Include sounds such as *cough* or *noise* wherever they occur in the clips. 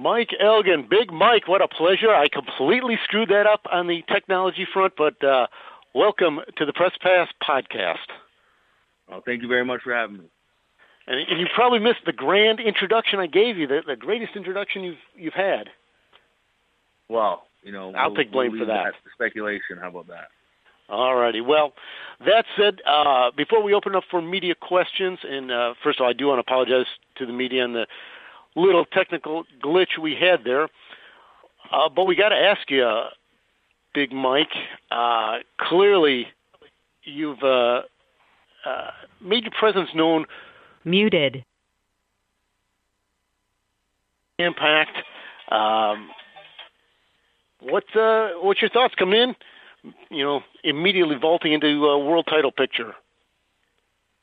Mike Elgin, Big Mike, what a pleasure. I completely screwed that up on the technology front, but uh, welcome to the Press Pass podcast. Well, thank you very much for having me. And, and you probably missed the grand introduction I gave you, the, the greatest introduction you've you've had. Well, you know, I'll we'll, take blame we'll for that. that speculation. How about that? All righty. Well, that said, uh, before we open up for media questions, and uh, first of all, I do want to apologize to the media on the little technical glitch we had there. Uh, but we got to ask you, uh, Big Mike. Uh, clearly, you've uh, uh, made your presence known. Muted. Impact. Um, what uh, what's your thoughts coming in? You know, immediately vaulting into a world title picture.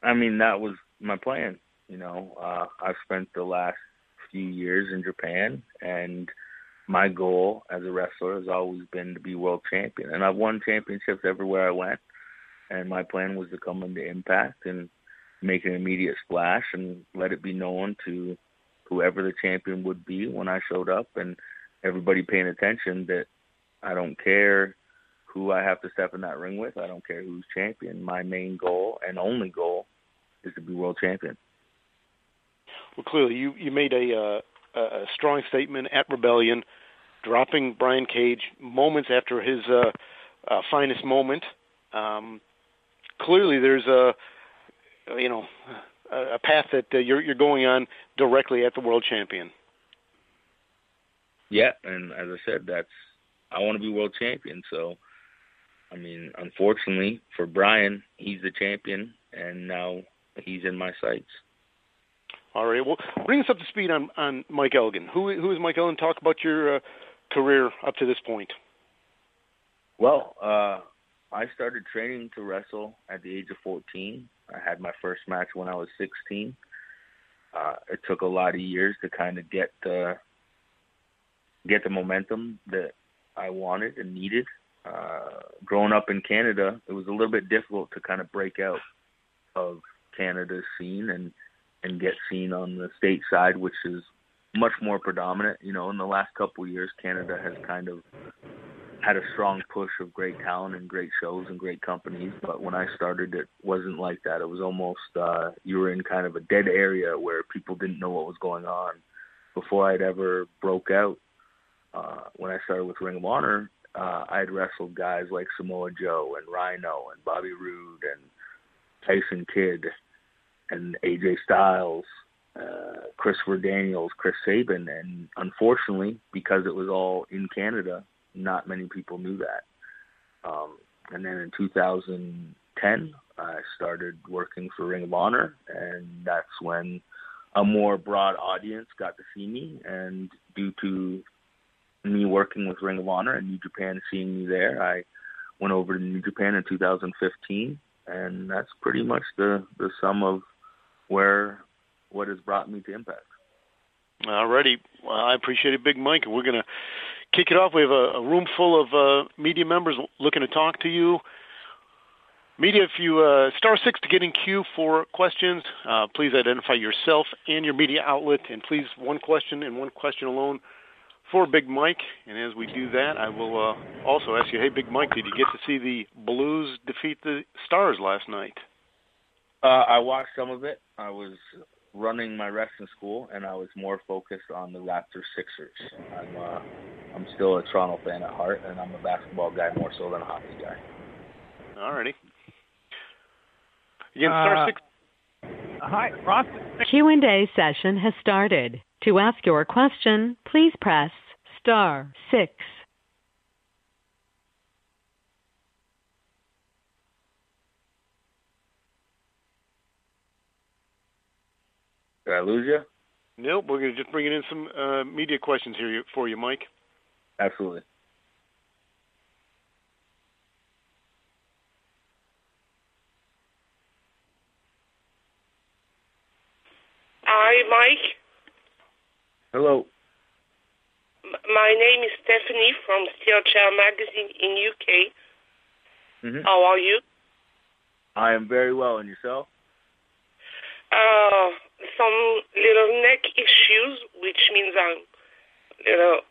I mean, that was my plan. You know, uh, I've spent the last few years in Japan, and my goal as a wrestler has always been to be world champion. And I've won championships everywhere I went. And my plan was to come into Impact and make an immediate splash and let it be known to whoever the champion would be when I showed up, and everybody paying attention that I don't care who I have to step in that ring with. I don't care who's champion. My main goal and only goal is to be world champion. Well, clearly, you you made a uh, a strong statement at Rebellion, dropping Brian Cage moments after his uh, uh, finest moment. Um, clearly, there's a you know a path that uh, you're you're going on directly at the world champion. Yeah, and as I said, that's I want to be world champion. So, I mean, unfortunately for Brian, he's the champion, and now he's in my sights. All right. Well, bring us up to speed on on Mike Elgin. Who who is Mike Elgin? Talk about your uh, career up to this point. Well, uh, I started training to wrestle at the age of 14. I had my first match when I was 16. Uh, it took a lot of years to kind of get the get the momentum that I wanted and needed. Uh, growing up in Canada, it was a little bit difficult to kind of break out of Canada's scene and and get seen on the state side, which is much more predominant. You know, in the last couple of years, Canada has kind of had a strong push of great talent and great shows and great companies. But when I started, it wasn't like that. It was almost uh, you were in kind of a dead area where people didn't know what was going on. Before I'd ever broke out, uh, when I started with Ring of Honor, uh, I had wrestled guys like Samoa Joe and Rhino and Bobby Roode and Tyson Kidd and AJ Styles, uh, Christopher Daniels, Chris Sabin, and unfortunately, because it was all in Canada, not many people knew that. Um, and then in 2010, I started working for Ring of Honor, and that's when a more broad audience got to see me. And due to me working with Ring of Honor and New Japan seeing me there, I went over to New Japan in 2015, and that's pretty much the the sum of where what has brought me to Impact. Alrighty, well, I appreciate it, Big Mike. We're gonna kick it off. We have a, a room full of uh, media members looking to talk to you. Media, if you uh, star six to get in queue for questions, uh, please identify yourself and your media outlet, and please one question and one question alone for Big Mike. And as we do that, I will uh, also ask you, hey, Big Mike, did you get to see the Blues defeat the Stars last night? Uh, I watched some of it. I was running my wrestling school, and I was more focused on the Raptors Sixers. I'm uh, I'm still a Toronto fan at heart, and I'm a basketball guy more so than a hockey guy. Alrighty. Again, star Uh, six. Hi, Ross. Q&A session has started. To ask your question, please press star 6. Did I lose you? Nope, we're going to just bring in some uh, media questions here for you, Mike. Absolutely. Hi, Mike. Hello. My name is Stephanie from Steel Chair Magazine in UK. hmm How are you? I am very well, and yourself? Uh, some little neck issues, which means I'm you know,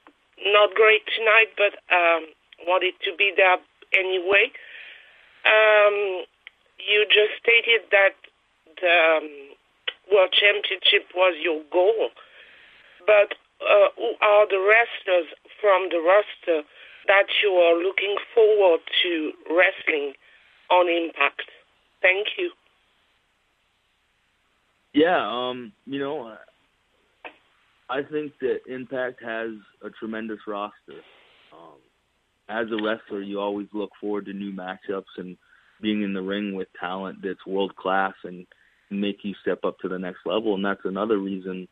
not great tonight, but um, wanted to be there anyway. Um, you just stated that the um, World Championship was your goal, but uh, who are the wrestlers from the roster that you are looking forward to wrestling on Impact? Thank you. Yeah, um, you know, I think that Impact has a tremendous roster. Um, as a wrestler, you always look forward to new matchups and being in the ring with talent that's world class and make you step up to the next level. And that's another reason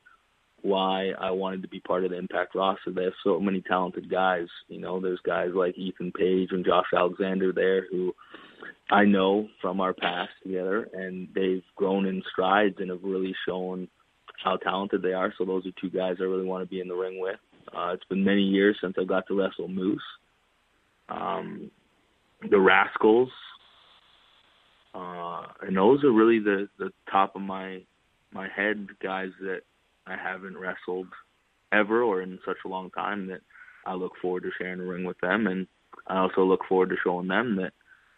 why I wanted to be part of the Impact roster. They have so many talented guys. You know, there's guys like Ethan Page and Josh Alexander there who I know from our past together, and they've grown in strides and have really shown how talented they are. So those are two guys I really want to be in the ring with. Uh, it's been many years since I got to wrestle Moose. Um, the Rascalz, uh, and those are really the the top of my my head guys that I haven't wrestled ever or in such a long time that I look forward to sharing the ring with them, and I also look forward to showing them that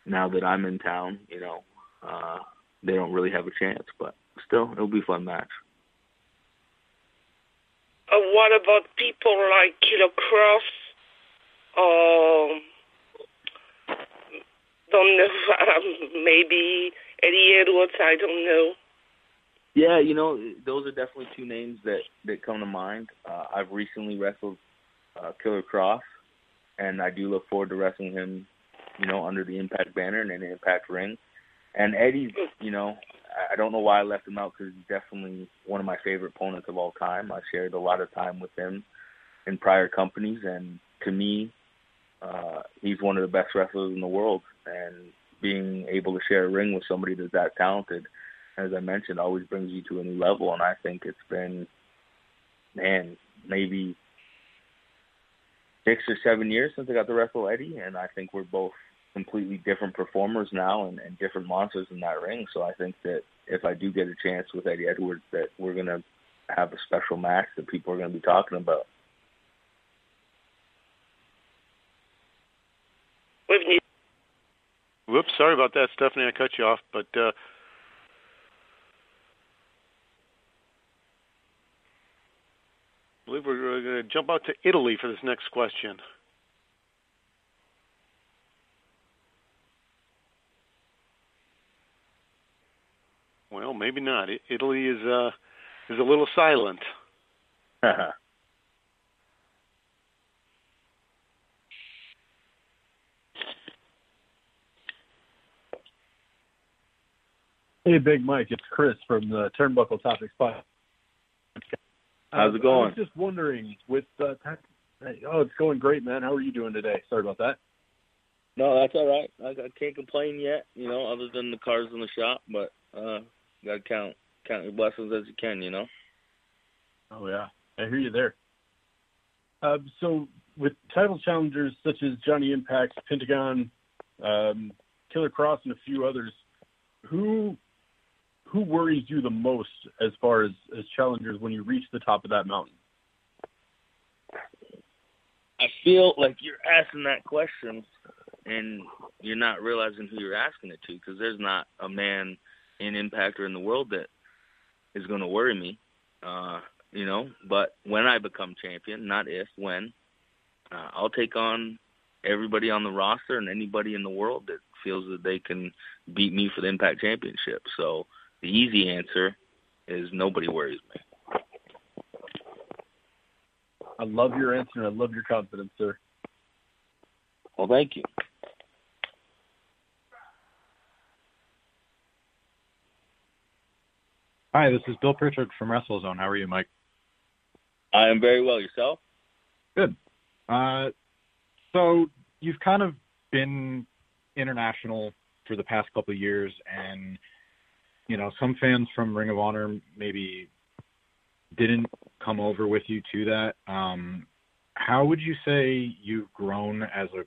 now that I'm in town, you know, uh, they don't really have a chance. But still, it'll be a fun match. Uh, what about people like Killer Kross or don't know, um, *laughs* maybe Eddie Edwards? I don't know. Yeah, you know, those are definitely two names that that come to mind. Uh, I've recently wrestled uh, Killer Kross, and I do look forward to wrestling him, you know, under the Impact banner and in the Impact ring. And Eddie, you know, I don't know why I left him out because he's definitely one of my favorite opponents of all time. I shared a lot of time with him in prior companies, and to me, uh, he's one of the best wrestlers in the world. And being able to share a ring with somebody that's that talented as I mentioned, always brings you to a new level. And I think it's been, man, maybe six or seven years since I got to wrestle Eddie, and I think we're both completely different performers now and, and different monsters in that ring. So I think that if I do get a chance with Eddie Edwards, that we're gonna have a special match that people are gonna be talking about. Whoops, sorry about that, Stephanie. I cut you off, but uh, I believe we're going to jump out to Italy for this next question. Well, maybe not. Italy is uh, is a little silent. *laughs* Hey, Big Mike, it's Chris from the Turnbuckle Topics podcast. How's it going? I was just wondering with uh, oh, it's going great, man. How are you doing today? Sorry about that. No, that's all right. I, I can't complain yet, you know, other than the cars in the shop. But uh, you gotta count count your blessings as you can, you know. Oh yeah, I hear you there. Uh, so with title challengers such as Johnny Impact, Pentagon, um, Killer Kross and a few others, who who worries you the most as far as, as challengers when you reach the top of that mountain? I feel like you're asking that question and you're not realizing who you're asking it to because there's not a man in Impact or in the world that is going to worry me. Uh, you know, but when I become champion, not if, when, uh, I'll take on everybody on the roster and anybody in the world that feels that they can beat me for the Impact Championship. So the easy answer is nobody worries me. I love your answer and I love your confidence, sir. Well, thank you. Hi, this is Bill Pritchard from WrestleZone. How are you, Mike? I am very well. Yourself? Good. Uh, so you've kind of been international for the past couple of years, and you know, some fans from Ring of Honor maybe didn't come over with you to that. Um, how would you say you've grown as a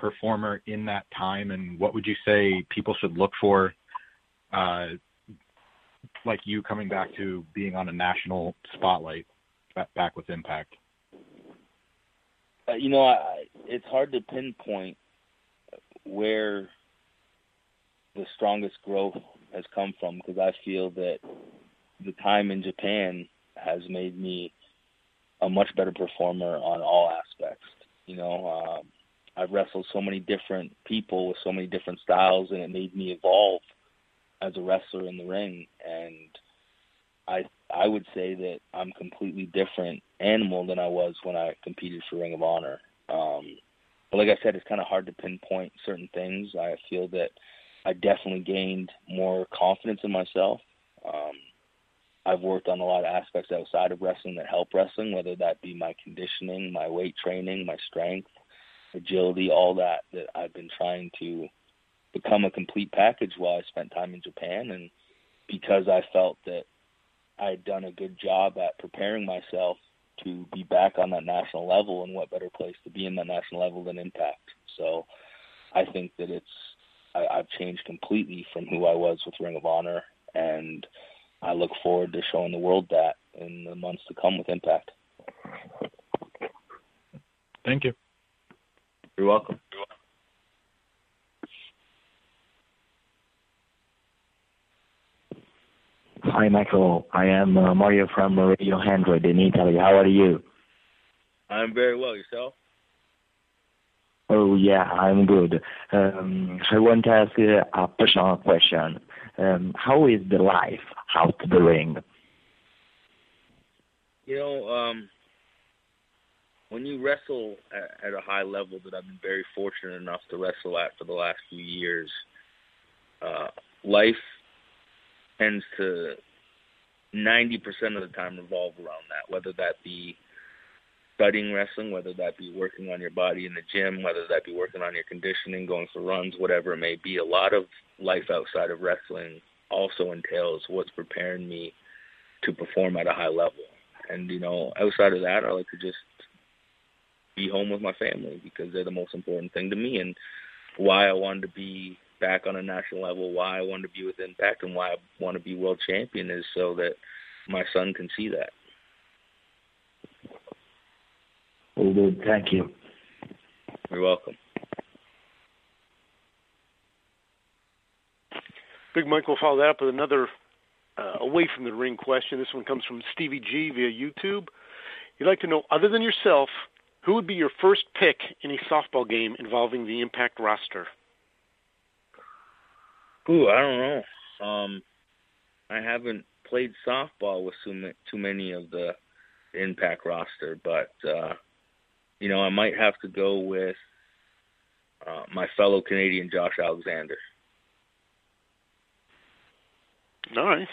performer in that time, and what would you say people should look for, uh, like you coming back to being on a national spotlight back with Impact? you know, I, it's hard to pinpoint where the strongest growth has come from because I feel that the time in Japan has made me a much better performer on all aspects. You know, um, I've wrestled so many different people with so many different styles, and it made me evolve as a wrestler in the ring. And I I would say that I'm completely different animal than I was when I competed for Ring of Honor. Um, but like I said, it's kind of hard to pinpoint certain things. I feel that I definitely gained more confidence in myself. Um, I've worked on a lot of aspects outside of wrestling that help wrestling, whether that be my conditioning, my weight training, my strength, agility, all that that I've been trying to become a complete package while I spent time in Japan and because I felt that I had done a good job at preparing myself to be back on that national level and what better place to be in that national level than impact. So I think that it's I, I've changed completely from who I was with Ring of Honor and I look forward to showing the world that in the months to come with Impact. Thank you. You're welcome. Hi, Michael. I am uh, Mario from Radio 100 in Italy. How are you? I'm very well. Yourself? Oh, yeah, I'm good. Um, I want to ask a personal question. Um, how is the life out the ring? You know, um, when you wrestle at, at a high level that I've been very fortunate enough to wrestle at for the last few years, uh, life tends to 90% of the time revolve around that, whether that be studying wrestling, whether that be working on your body in the gym, whether that be working on your conditioning, going for runs, whatever it may be. A lot of life outside of wrestling also entails what's preparing me to perform at a high level. And, you know, outside of that, I like to just be home with my family because they're the most important thing to me and why I wanted to be back on a national level, why I wanted to be with Impact, and why I want to be world champion is so that my son can see that. Well, good. Thank you. You're welcome. Big Mike will follow that up with another uh, away from the ring question. This one comes from Stevie G via YouTube. You'd like to know, other than yourself, who would be your first pick in a softball game involving the Impact roster? Ooh, I don't know. Um, I haven't played softball with too, too many of the Impact roster, but uh, you know, I might have to go with uh, my fellow Canadian Josh Alexander. All right.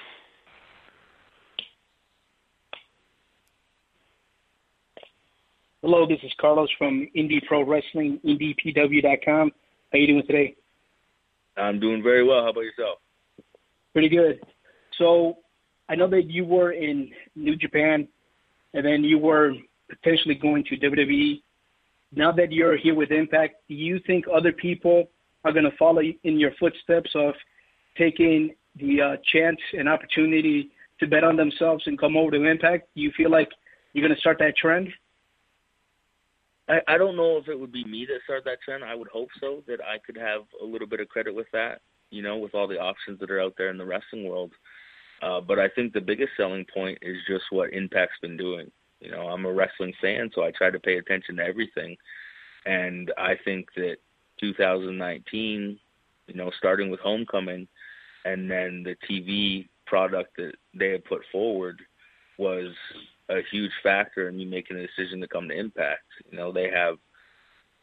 Hello, this is Carlos from Indie Pro Wrestling, IndiePW.com. How you doing today? I'm doing very well. How about yourself? Pretty good. So, I know that you were in New Japan, and then you were potentially going to WWE. Now that you're here with Impact, do you think other people are going to follow in your footsteps of taking the uh, chance and opportunity to bet on themselves and come over to Impact? Do you feel like you're going to start that trend? I, I don't know if it would be me that started that trend. I would hope so, that I could have a little bit of credit with that, you know, with all the options that are out there in the wrestling world. Uh, but I think the biggest selling point is just what Impact's been doing. You know, I'm a wrestling fan, so I try to pay attention to everything. And I think that 2019, you know, starting with Homecoming and then the TV product that they had put forward was a huge factor in me making a decision to come to Impact. You know, they have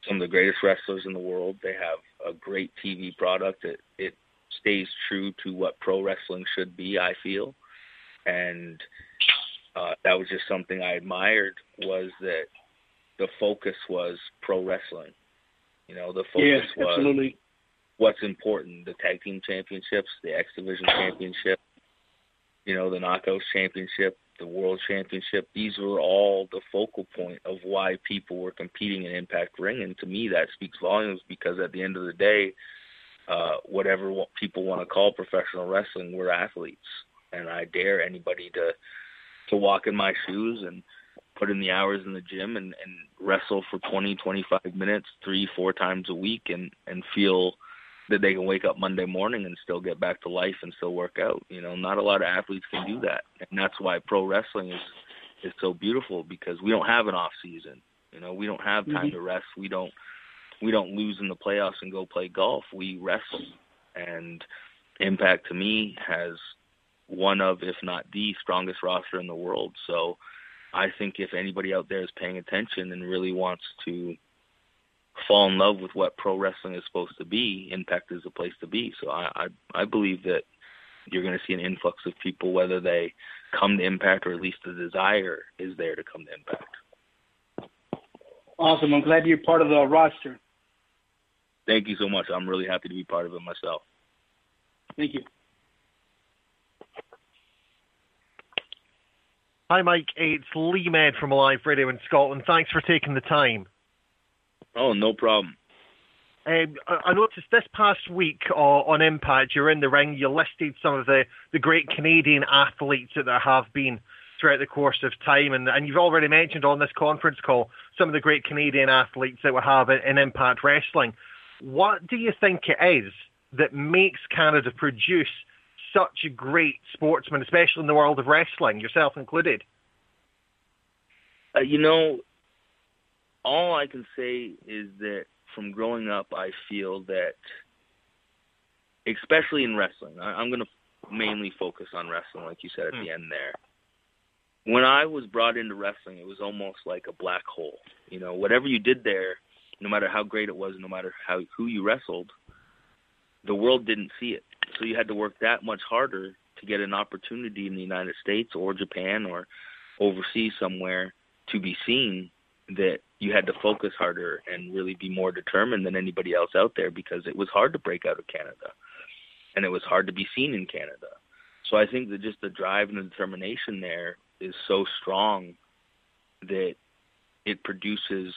some of the greatest wrestlers in the world. They have a great TV product. It it stays true to what pro wrestling should be. I feel, and uh, that was just something I admired was that the focus was pro wrestling. You know, the focus yeah, was absolutely. what's important: the tag team championships, the X Division championship, you know, the Knockouts championship, the World Championship. These were all the focal point of why people were competing in Impact Ring, and to me, that speaks volumes because at the end of the day, uh, whatever people want to call professional wrestling, we're athletes, and I dare anybody to to walk in my shoes and put in the hours in the gym and and wrestle for 20 25 minutes 3 4 times a week and and feel that they can wake up Monday morning and still get back to life and still work out. You know, not a lot of athletes can do that. And that's why pro wrestling is is so beautiful because we don't have an off season. You know, we don't have time Mhm. to rest. We don't we don't lose in the playoffs and go play golf. We wrestle. And Impact to me has one of, if not the strongest roster in the world. So I think if anybody out there is paying attention and really wants to fall in love with what pro wrestling is supposed to be, Impact is the place to be. So I I, I believe that you're going to see an influx of people, whether they come to Impact or at least the desire is there to come to Impact. Awesome. I'm glad you're part of the roster. Thank you so much. I'm really happy to be part of it myself. Thank you. Hi, Mike. It's Lee Med from Alive Radio in Scotland. Thanks for taking the time. Oh, no problem. Um, I noticed this past week uh, on Impact, you're in the ring. You listed some of the, the great Canadian athletes that there have been throughout the course of time, and, and you've already mentioned on this conference call some of the great Canadian athletes that we have in, in Impact Wrestling. What do you think it is that makes Canada produce such a great sportsman, especially in the world of wrestling, yourself included? Uh, you know, all I can say is that from growing up, I feel that, especially in wrestling, I, I'm going to mainly focus on wrestling, like you said at the end there. When I was brought into wrestling, it was almost like a black hole. You know, whatever you did there, no matter how great it was, no matter how who you wrestled, the world didn't see it. So you had to work that much harder to get an opportunity in the United States or Japan or overseas somewhere to be seen that you had to focus harder and really be more determined than anybody else out there because it was hard to break out of Canada and it was hard to be seen in Canada. So I think that just the drive and the determination there is so strong that it produces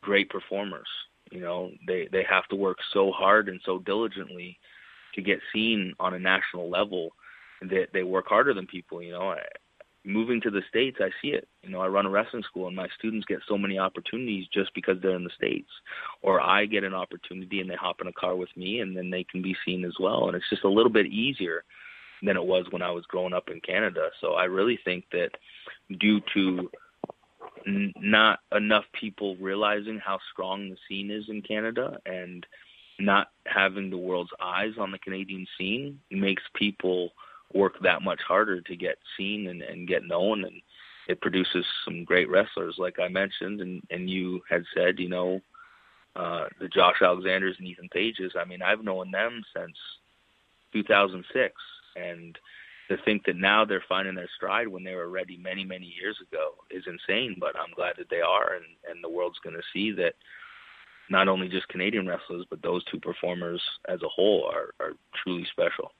great performers. You know, they they have to work so hard and so diligently to get seen on a national level that they work harder than people. You know, I, moving to the states, I see it. You know, I run a wrestling school, and my students get so many opportunities just because they're in the states, or I get an opportunity and they hop in a car with me, and then they can be seen as well. And it's just a little bit easier than it was when I was growing up in Canada. So I really think that due to n- not enough people realizing how strong the scene is in Canada and not having the world's eyes on the Canadian scene makes people work that much harder to get seen and, and get known and it produces some great wrestlers like I mentioned and, and you had said, you know, uh the Josh Alexanders and Ethan Pages. I mean, I've known them since 2006 and to think that now they're finding their stride when they were ready many many years ago is insane but i'm glad that they are and and the world's going to see that not only just canadian wrestlers but those two performers as a whole are are truly special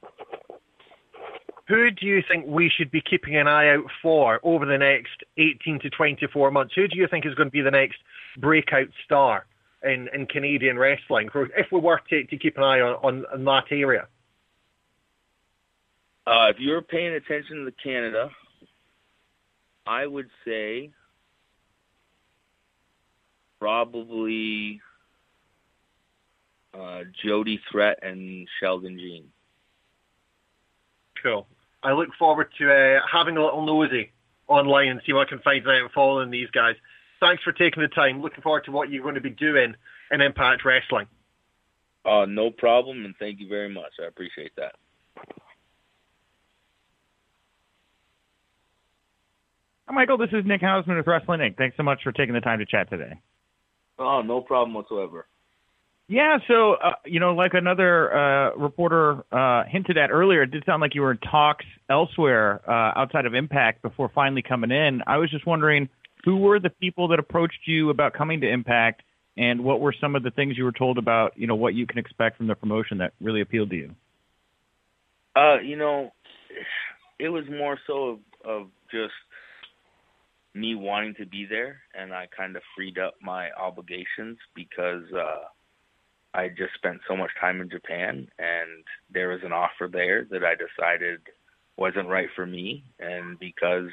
Who do you think we should be keeping an eye out for over the next 18 to 24 months? Who do you think is going to be the next breakout star in, in Canadian wrestling if we were to, to keep an eye on, on, on that area? uh if you're paying attention to canada i would say probably uh jody threat and sheldon jean Cool. I look forward to uh, having a little nosy online and see what I can find out following these guys. Thanks for taking the time. Looking forward to what you're going to be doing in Impact Wrestling. uh no problem and thank you very much i appreciate that Hi, Michael. This is Nick Hausman with Wrestling Inc. Thanks so much for taking the time to chat today. oh no problem whatsoever Yeah, so uh, you know, like another uh, reporter uh, hinted at earlier, it did sound like you were in talks elsewhere uh, outside of Impact before finally coming in. I was just wondering who were the people that approached you about coming to Impact, and what were some of the things you were told about, you know, what you can expect from the promotion that really appealed to you? Uh, you know, it was more so of, of just me wanting to be there, and I kind of freed up my obligations because uh, I just spent so much time in Japan, and there was an offer there that I decided wasn't right for me, and because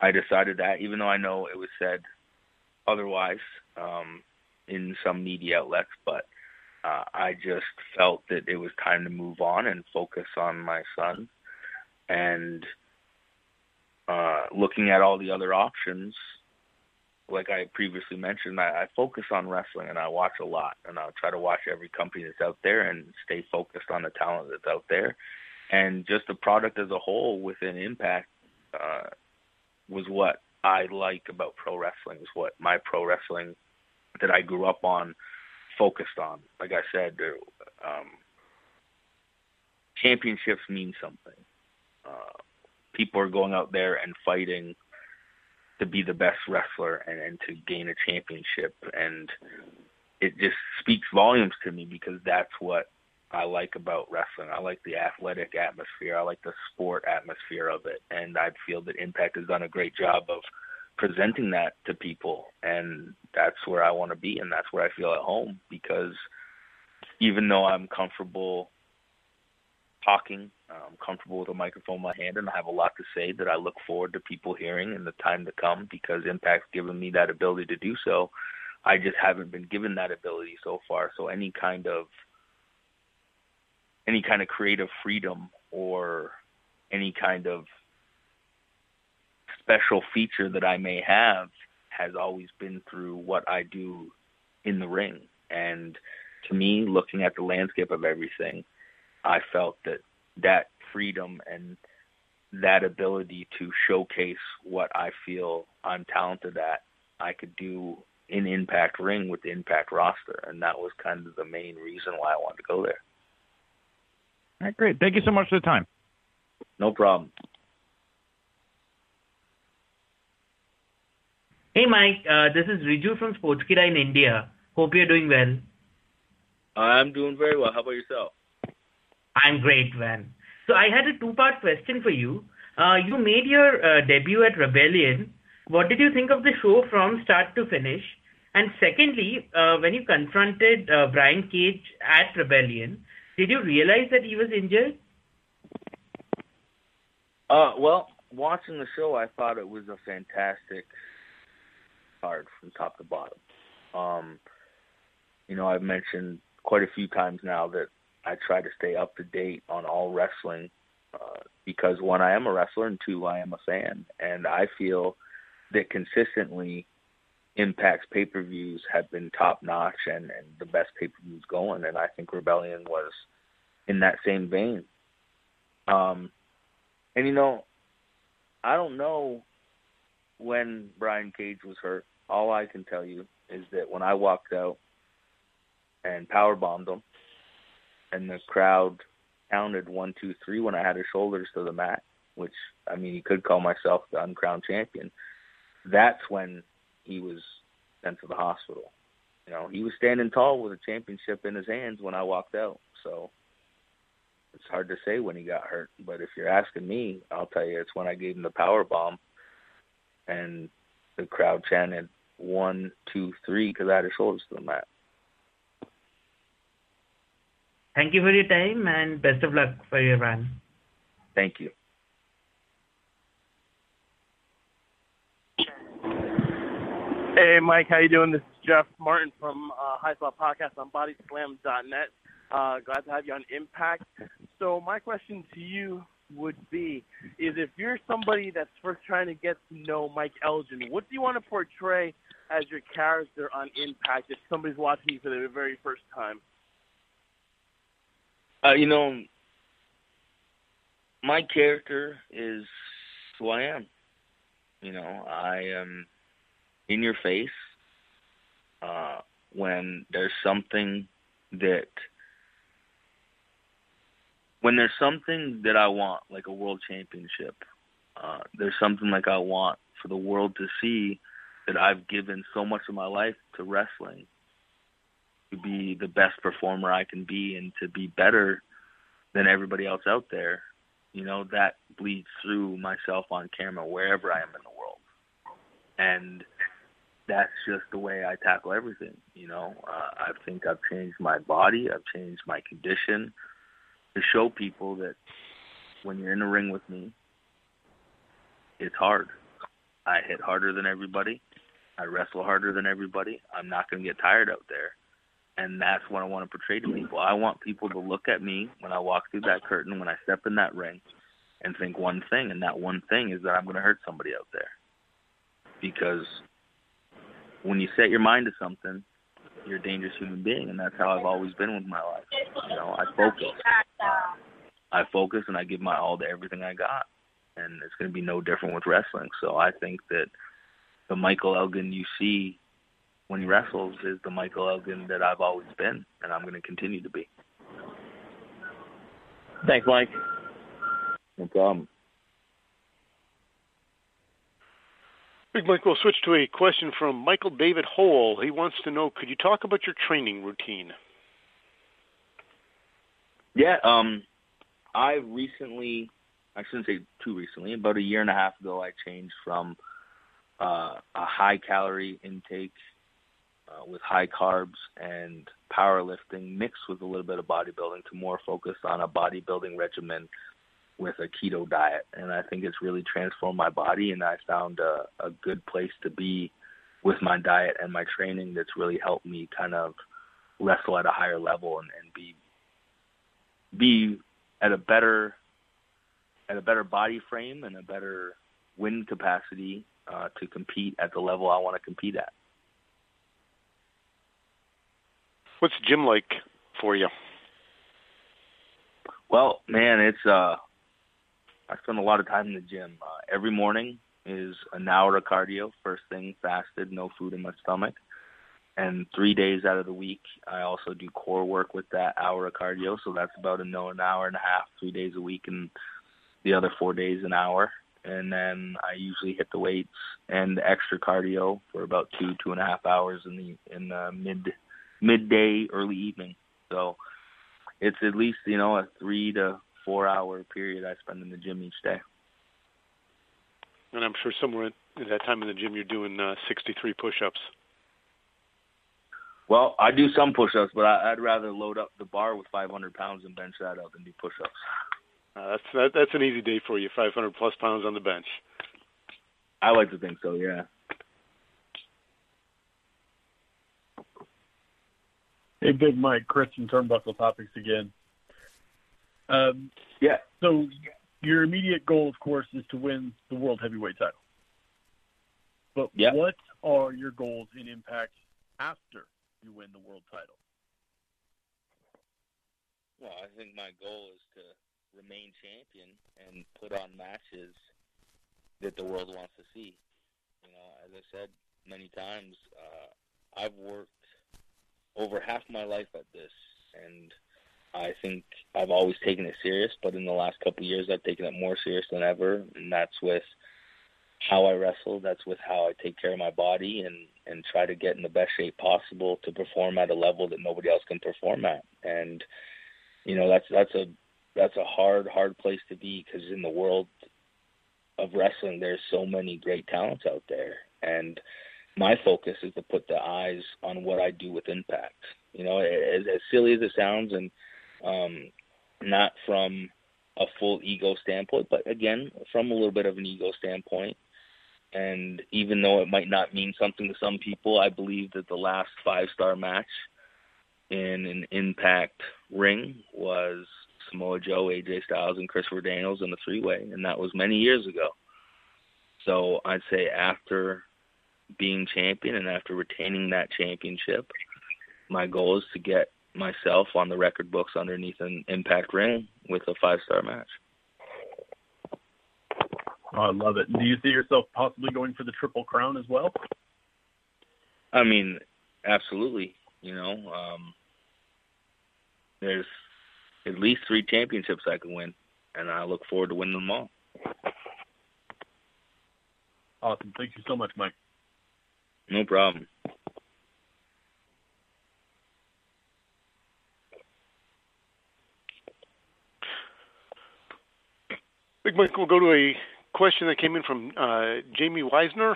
I decided that, even though I know it was said otherwise um, in some media outlets, but uh, I just felt that it was time to move on and focus on my son. And uh, looking at all the other options, like I previously mentioned, I, I focus on wrestling and I watch a lot, and I'll try to watch every company that's out there and stay focused on the talent that's out there, and just the product as a whole within Impact uh, was what I like about pro wrestling. Is what my pro wrestling that I grew up on focused on. Like I said, um, championships mean something. Uh, people are going out there and fighting to be the best wrestler and, and to gain a championship and it just speaks volumes to me because that's what I like about wrestling. I like the athletic atmosphere. I like the sport atmosphere of it. And I feel that Impact has done a great job of presenting that to people. And that's where I want to be. And that's where I feel at home because even though I'm comfortable talking. I'm comfortable with a microphone in my hand, and I have a lot to say that I look forward to people hearing in the time to come because Impact's given me that ability to do so. I just haven't been given that ability so far. So any kind of any kind of creative freedom or any kind of special feature that I may have has always been through what I do in the ring. And to me, looking at the landscape of everything, I felt that that freedom and that ability to showcase what I feel I'm talented at, I could do in Impact Ring with the Impact roster, and that was kind of the main reason why I wanted to go there. All right, great. Thank you so much for the time. No problem. Hey, Mike. Uh, this is Riju from Sportskeeda in India. Hope you're doing well. I'm doing very well. How about yourself? I'm great, Van. So I had a two-part question for you. Uh, you made your uh, debut at Rebellion. What did you think of the show from start to finish? And secondly, uh, when you confronted uh, Brian Cage at Rebellion, did you realize that he was injured? Uh, well, watching the show, I thought it was a fantastic card from top to bottom. Um, you know, I've mentioned quite a few times now that I try to stay up to date on all wrestling uh, because one, I am a wrestler, and two, I am a fan, and I feel that consistently Impact's pay per views have been top notch and, and the best pay per views going, and I think Rebellion was in that same vein. Um, and you know, I don't know when Brian Cage was hurt. All I can tell you is that when I walked out and power bombed him, and the crowd counted one, two, three when I had his shoulders to the mat, which I mean, he could call myself the uncrowned champion. That's when he was sent to the hospital. You know, he was standing tall with a championship in his hands when I walked out. So it's hard to say when he got hurt, but if you're asking me, I'll tell you it's when I gave him the power bomb, and the crowd chanted one, two, three because I had his shoulders to the mat. Thank you for your time and best of luck for your run. Thank you. Hey, Mike, how you doing? This is Jeff Martin from uh, High Spot Podcast on BodySlam.net. Uh, glad to have you on Impact. So my question to you would be, is if you're somebody that's first trying to get to know Mike Elgin, what do you want to portray as your character on Impact if somebody's watching you for the very first time? Uh, you know, my character is who I am. You know, I am in your face uh, when there's something that when there's something that I want, like a world championship. Uh, there's something like I want for the world to see that I've given so much of my life to wrestling to be the best performer I can be and to be better than everybody else out there, you know, that bleeds through myself on camera wherever I am in the world. And that's just the way I tackle everything, you know. Uh, I think I've changed my body, I've changed my condition to show people that when you're in the ring with me, it's hard. I hit harder than everybody. I wrestle harder than everybody. I'm not going to get tired out there. And that's what I want to portray to people. I want people to look at me when I walk through that curtain, when I step in that ring, and think one thing, and that one thing is that I'm going to hurt somebody out there. Because when you set your mind to something, you're a dangerous human being, and that's how I've always been with my life. You know, I focus. I focus and I give my all to everything I got, and it's going to be no different with wrestling. So I think that the Michael Elgin you see when he wrestles is the Michael Elgin that I've always been, and I'm going to continue to be. Thanks, Mike. No problem. Big Mike, we'll switch to a question from Michael David Hole. He wants to know, could you talk about your training routine? Yeah, um, I recently, I shouldn't say too recently, about a year and a half ago, I changed from uh, a high calorie intake uh, with high carbs and powerlifting mixed with a little bit of bodybuilding to more focused on a bodybuilding regimen with a keto diet, and I think it's really transformed my body. And I found a, a good place to be with my diet and my training that's really helped me kind of wrestle at a higher level and, and be be at a better at a better body frame and a better wind capacity uh, to compete at the level I want to compete at. What's the gym like for you? Well, man, it's uh I spend a lot of time in the gym. Uh, every morning is an hour of cardio, first thing, fasted, no food in my stomach. And three days out of the week, I also do core work with that hour of cardio. So that's about an hour and a half, three days a week, and the other four days an hour. And then I usually hit the weights and the extra cardio for about two, two and a half hours in the in the mid midday, early evening. So it's at least you know a three to four hour period I spend in the gym each day. And I'm sure somewhere at that time in the gym you're doing uh, 63 push-ups. Well, I do some push-ups, but I, I'd rather load up the bar with 500 pounds and bench that out than do push-ups. Uh, that's that, that's an easy day for you. 500 plus pounds on the bench. I like to think so. Yeah. Hey, Big Mike, Christian Turnbuckle topics again. Um, yeah. So your immediate goal, of course, is to win the world heavyweight title. But yeah. what are your goals in Impact after you win the world title? Well, I think my goal is to remain champion and put on matches that the world wants to see. You know, as I said many times, uh, I've worked over half my life at this, and I think I've always taken it serious, but in the last couple years, I've taken it more serious than ever, and that's with how I wrestle. That's with how I take care of my body and and try to get in the best shape possible to perform at a level that nobody else can perform at. And you know, that's that's a that's a hard hard place to be because in the world of wrestling, there's so many great talents out there, and my focus is to put the eyes on what I do with Impact. You know, as, as silly as it sounds, and um, not from a full ego standpoint, but again, from a little bit of an ego standpoint. And even though it might not mean something to some people, I believe that the last five star match in an Impact ring was Samoa Joe, AJ Styles, and Christopher Daniels in the three way, and that was many years ago. So I'd say after being champion and after retaining that championship, my goal is to get myself on the record books underneath an Impact ring with a five star match. Oh, I love it. Do you see yourself possibly going for the triple crown as well? I mean, absolutely. You know, um, there's at least three championships I can win, and I look forward to winning them all. Awesome. Thank you so much, Mike. No problem. Big Mike, we'll go to a question that came in from uh, Jamie Weisner.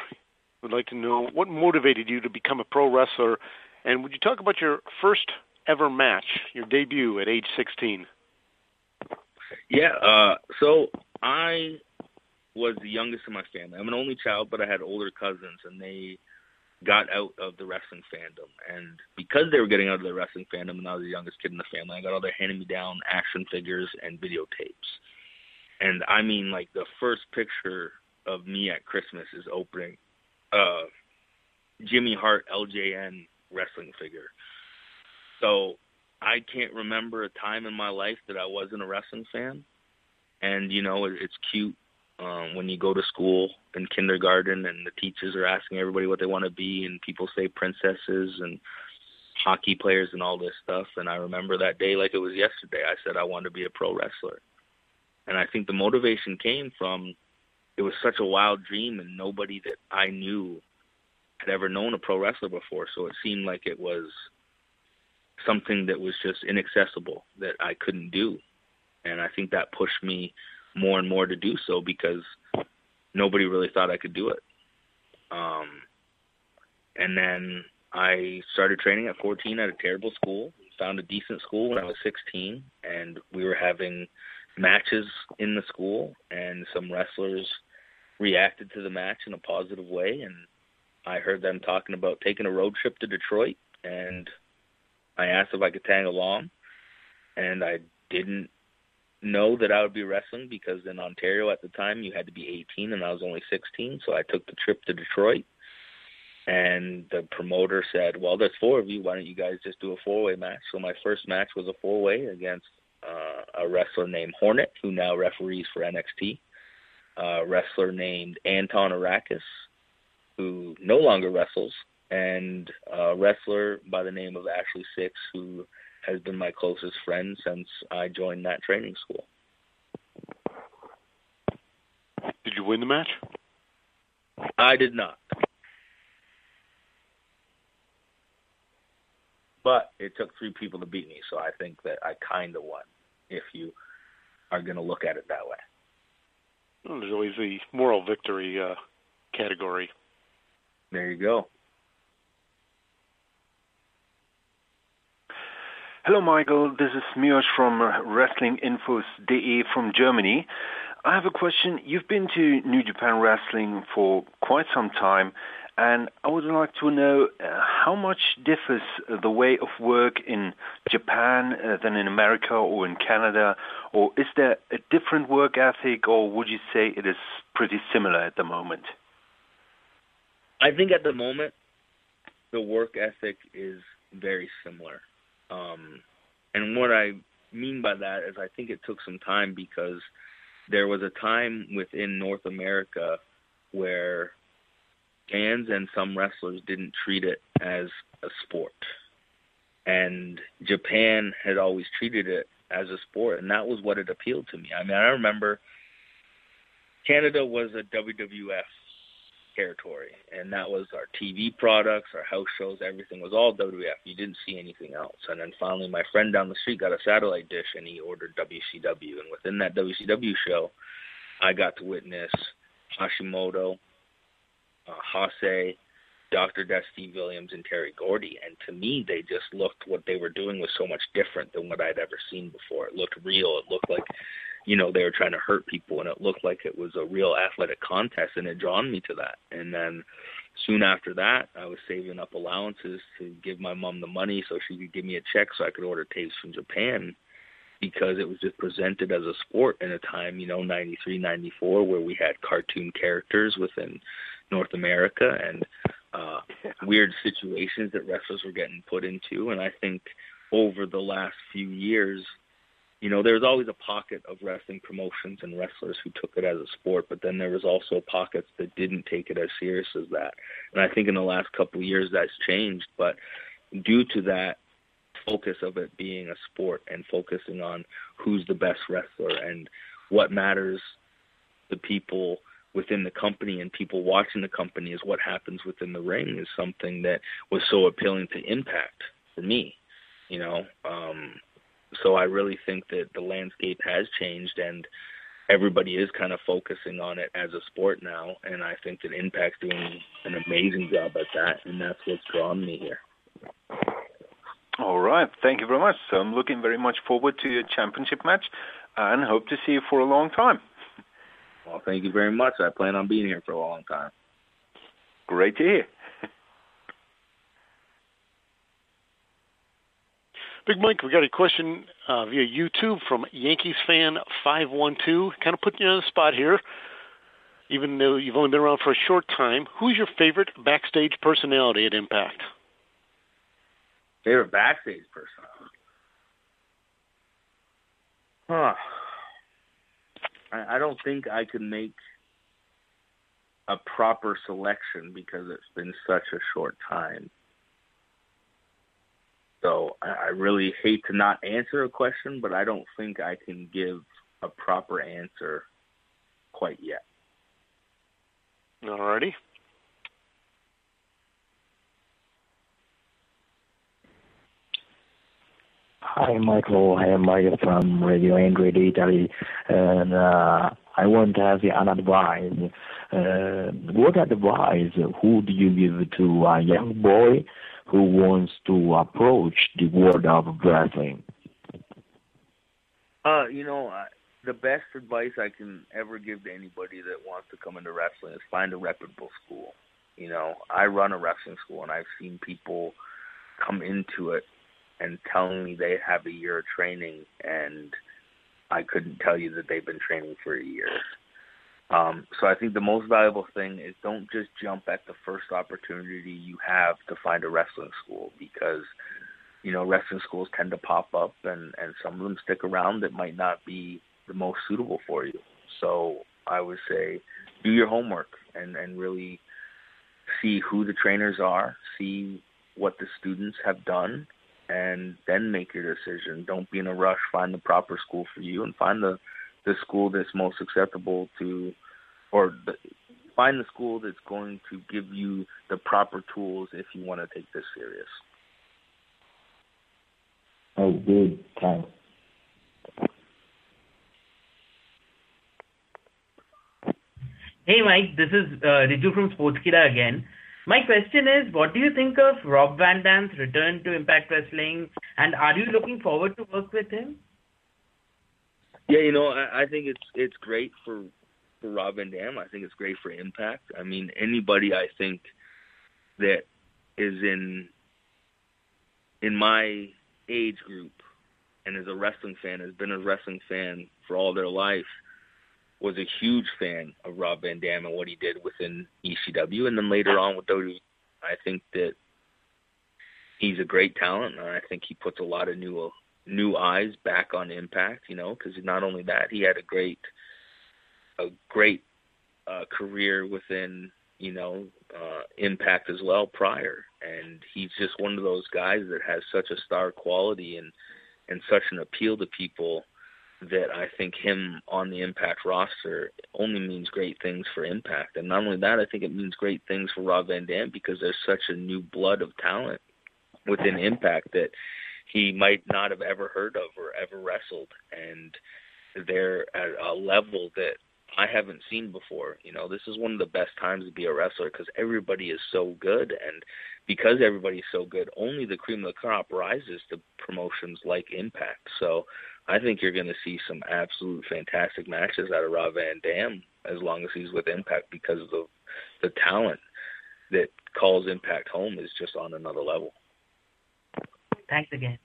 Would like to know what motivated you to become a pro wrestler, and would you talk about your first ever match, your debut at age 16? Yeah, uh, so I was the youngest in my family. I'm an only child, but I had older cousins, and they got out of the wrestling fandom. And because they were getting out of the wrestling fandom, and I was the youngest kid in the family, I got all their handing me down action figures and videotapes. And I mean, like the first picture of me at Christmas is opening uh, Jimmy Hart LJN wrestling figure. So I can't remember a time in my life that I wasn't a wrestling fan. And you know, it's cute um, when you go to school in kindergarten and the teachers are asking everybody what they want to be, and people say princesses and hockey players and all this stuff. And I remember that day like it was yesterday. I said I wanted to be a pro wrestler. And I think the motivation came from it was such a wild dream, and nobody that I knew had ever known a pro wrestler before. So it seemed like it was something that was just inaccessible that I couldn't do. And I think that pushed me more and more to do so because nobody really thought I could do it. Um, and then I started training at 14 at a terrible school. Found a decent school when I was 16, and we were having matches in the school, and some wrestlers reacted to the match in a positive way, and I heard them talking about taking a road trip to Detroit, and I asked if I could tag along, and I didn't know that I would be wrestling because in Ontario at the time you had to be 18 and I was only 16, so I took the trip to Detroit. And the promoter said, "Well, there's four of you. Why don't you guys just do a four-way match?" So my first match was a four-way against uh, a wrestler named Hornet, who now referees for NXT. A wrestler named Anton Arakis, who no longer wrestles, and a wrestler by the name of Ashley Six, who has been my closest friend since I joined that training school. Did you win the match? I did not. But it took three people to beat me, so I think that I kind of won if you are going to look at it that way. Well, there's always the moral victory uh, category. There you go. Hello, Michael. This is Mios from WrestlingInfos.de from Germany. I have a question. You've been to New Japan Wrestling for quite some time, and I would like to know uh, how much differs the way of work in Japan uh, than in America or in Canada, or is there a different work ethic, or would you say it is pretty similar at the moment? I think at the moment, the work ethic is very similar. Um, and what I mean by that is I think it took some time because there was a time within North America where fans and some wrestlers didn't treat it as a sport. And Japan had always treated it as a sport, and that was what it appealed to me. I mean, I remember Canada was a WWF territory, and that was our TV products, our house shows, everything was all WWF. You didn't see anything else. And then finally, my friend down the street got a satellite dish, and he ordered WCW. And within that WCW show, I got to witness Hashimoto, uh, Hase, Dr. Dusty Williams, and Terry Gordy. And to me, they just looked what they were doing was so much different than what I'd ever seen before. It looked real. It looked like you know they were trying to hurt people and it looked like it was a real athletic contest and it drawn me to that. And then soon after that i was saving up allowances to give my mom the money so she could give me a check so i could order tapes from japan because it was just presented as a sport in a time you know 93 94 where we had cartoon characters within north america and uh *laughs* weird situations that wrestlers were getting put into. And i think over the last few years you know, there was always a pocket of wrestling promotions and wrestlers who took it as a sport, but then there was also pockets that didn't take it as serious as that. And I think in the last couple of years that's changed, but due to that focus of it being a sport and focusing on who's the best wrestler and what matters to people within the company and people watching the company is what happens within the ring is something that was so appealing to impact for me you know um so I really think that the landscape has changed and everybody is kind of focusing on it as a sport now and I think that Impact's doing an amazing job at that and that's what's drawn me here. All right, thank you very much. So I'm looking very much forward to your championship match and hope to see you for a long time. Well, thank you very much. I plan on being here for a long time. Great to hear. Big Mike, we got a question uh, via YouTube from Yankees fan five one two. Kind of putting you on the spot here, even though you've only been around for a short time. Who's your favorite backstage personality at Impact? Favorite backstage personality? Huh. I, I don't think I can make a proper selection because it's been such a short time. So I, I really hate to not answer a question, but I don't think I can give a proper answer quite yet. Alrighty. Hi, Michael. I am Mario from Radio Android Italy, and uh, I want to ask you an advice. Uh, what advice would you give to a young boy who wants to approach the world of wrestling? Uh, you know, I, the best advice I can ever give to anybody that wants to come into wrestling is find a reputable school. You know, I run a wrestling school, and I've seen people come into it and tell me they have a year of training, and I couldn't tell you that they've been training for a year. Um, so I think the most valuable thing is don't just jump at the first opportunity you have to find a wrestling school because you know wrestling schools tend to pop up and and some of them stick around that might not be the most suitable for you. So I would say do your homework and and really see who the trainers are, see what the students have done and then make your decision. Don't be in a rush. Find the proper school for you and find the the school that's most acceptable to, or the, find the school that's going to give you the proper tools if you want to take this serious. Oh, good. Thanks. Hey, Mike, this is uh, Riju from Sportskeeda again. My question is, what do you think of Rob Van Dam's return to Impact Wrestling, and are you looking forward to work with him? Yeah, you know, I, I think it's it's great for for Rob Van Dam. I think it's great for Impact. I mean, anybody I think that is in in my age group and is a wrestling fan, has been a wrestling fan for all their life, was a huge fan of Rob Van Dam and what he did within ECW, and then later on with WWE. I think that he's a great talent, and I think he puts a lot of new new eyes back on Impact. You know, because not only that, he had a great a great uh, career within you know uh, Impact as well prior, and he's just one of those guys that has such a star quality and and such an appeal to people that I think him on the Impact roster only means great things for Impact. And not only that, I think it means great things for Rob Van Dam because there's such a new blood of talent within Impact that he might not have ever heard of or ever wrestled. And they're at a level that I haven't seen before. You know, this is one of the best times to be a wrestler because everybody is so good. And because everybody's so good, only the cream of the crop rises to promotions like Impact. So I think you're going to see some absolute fantastic matches out of Rob Van Dam as long as he's with Impact because of the the talent that calls Impact home is just on another level. Thanks again.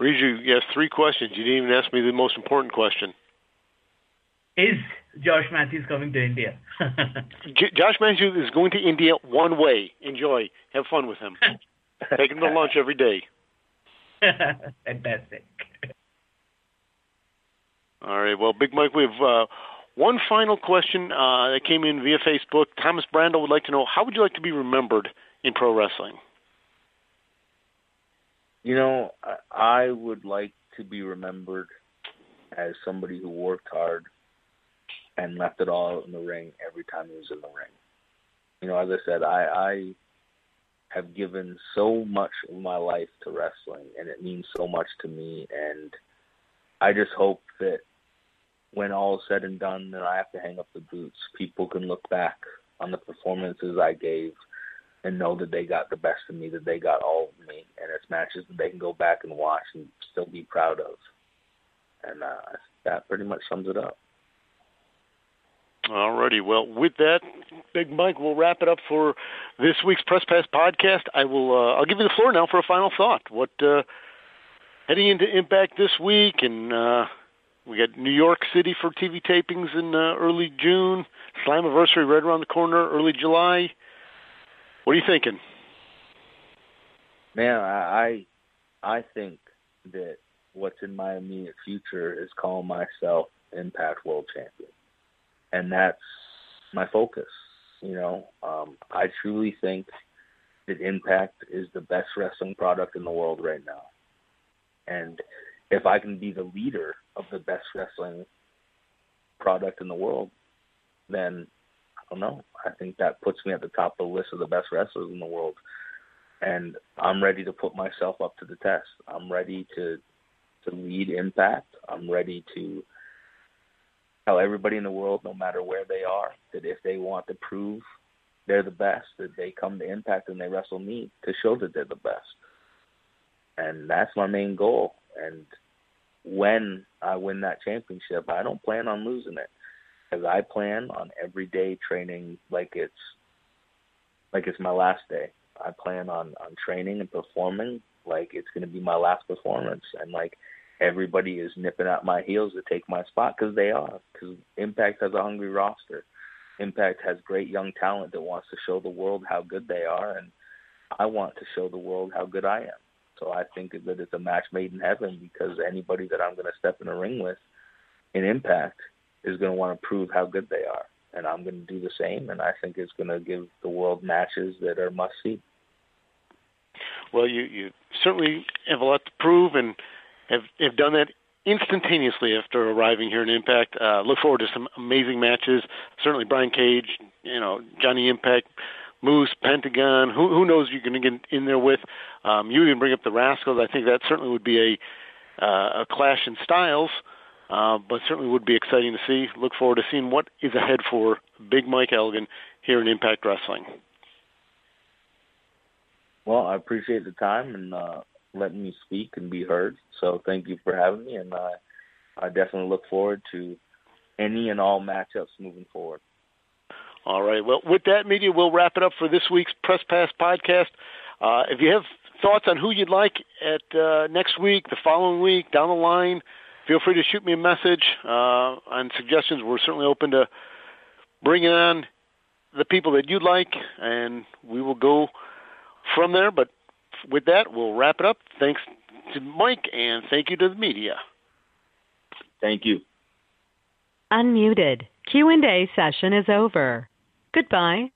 Riju, you asked three questions. You didn't even ask me the most important question. Is Josh Matthews coming to India? *laughs* J- Josh Matthews is going to India one way. Enjoy. Have fun with him. *laughs* Take him to lunch every day. *laughs* Fantastic. All right. Well, Big Mike, we have uh, one final question uh, that came in via Facebook. Thomas Brando would like to know how would you like to be remembered in pro wrestling? You know, I would like to be remembered as somebody who worked hard and left it all in the ring every time he was in the ring. You know, as I said, I, I have given so much of my life to wrestling and it means so much to me and I just hope that when all is said and done and I have to hang up the boots, people can look back on the performances I gave and know that they got the best of me, that they got all it's matches that they can go back and watch and still be proud of. And uh, that pretty much sums it up. Alrighty. Well, with that, Big Mike, we'll wrap it up for this week's Press Pass podcast. I will. Uh, I'll give you the floor now for a final thought. What uh, heading into Impact this week, and uh, we got New York City for TV tapings in uh, early June. Slammiversary right around the corner, early July. What are you thinking? Man, I I, I think that what's in my immediate future is calling myself Impact World Champion and that's my focus. You know, um, I truly think that Impact is the best wrestling product in the world right now, and if I can be the leader of the best wrestling product in the world, then I don't know. I think that puts me at the top of the list of the best wrestlers in the world. And I'm ready to put myself up to the test. I'm ready to to lead Impact. I'm ready to tell everybody in the world, no matter where they are, that if they want to prove they're the best, that they come to Impact and they wrestle me to show that they're the best. And that's my main goal. And when I win that championship, I don't plan on losing it because I plan on every day training like it's like it's my last day. I plan on on training and performing like it's going to be my last performance, and like everybody is nipping at my heels to take my spot because they are. Because Impact has a hungry roster. Impact has great young talent that wants to show the world how good they are, and I want to show the world how good I am. So I think that it's a match made in heaven because anybody that I'm going to step in a ring with in Impact is going to want to prove how good they are, and I'm going to do the same. And I think it's going to give the world matches that are must see. Well, you you certainly have a lot to prove, and have have done that instantaneously after arriving here in Impact. Uh, look forward to some amazing matches. Certainly Brian Cage, you know Johnny Impact, Moose, Pentagon. Who who knows you're going to get in there with? Um, you even bring up the Rascalz. I think that certainly would be a uh, a clash in styles. Uh, but certainly would be exciting to see. Look forward to seeing what is ahead for Big Mike Elgin here in Impact Wrestling. Well, I appreciate the time, and uh, letting me speak and be heard. So thank you for having me, and uh, I definitely look forward to any and all matchups moving forward. All right. Well, with that, media, we'll wrap it up for this week's Press Pass podcast. Uh, if you have thoughts on who you'd like at uh, next week, the following week, down the line, feel free to shoot me a message uh, on suggestions. We're certainly open to bringing on the people that you'd like, and we will go from there. But with that, we'll wrap it up. Thanks to Mike, and thank you to the media. Thank you. Unmuted. Q&A session is over. Goodbye.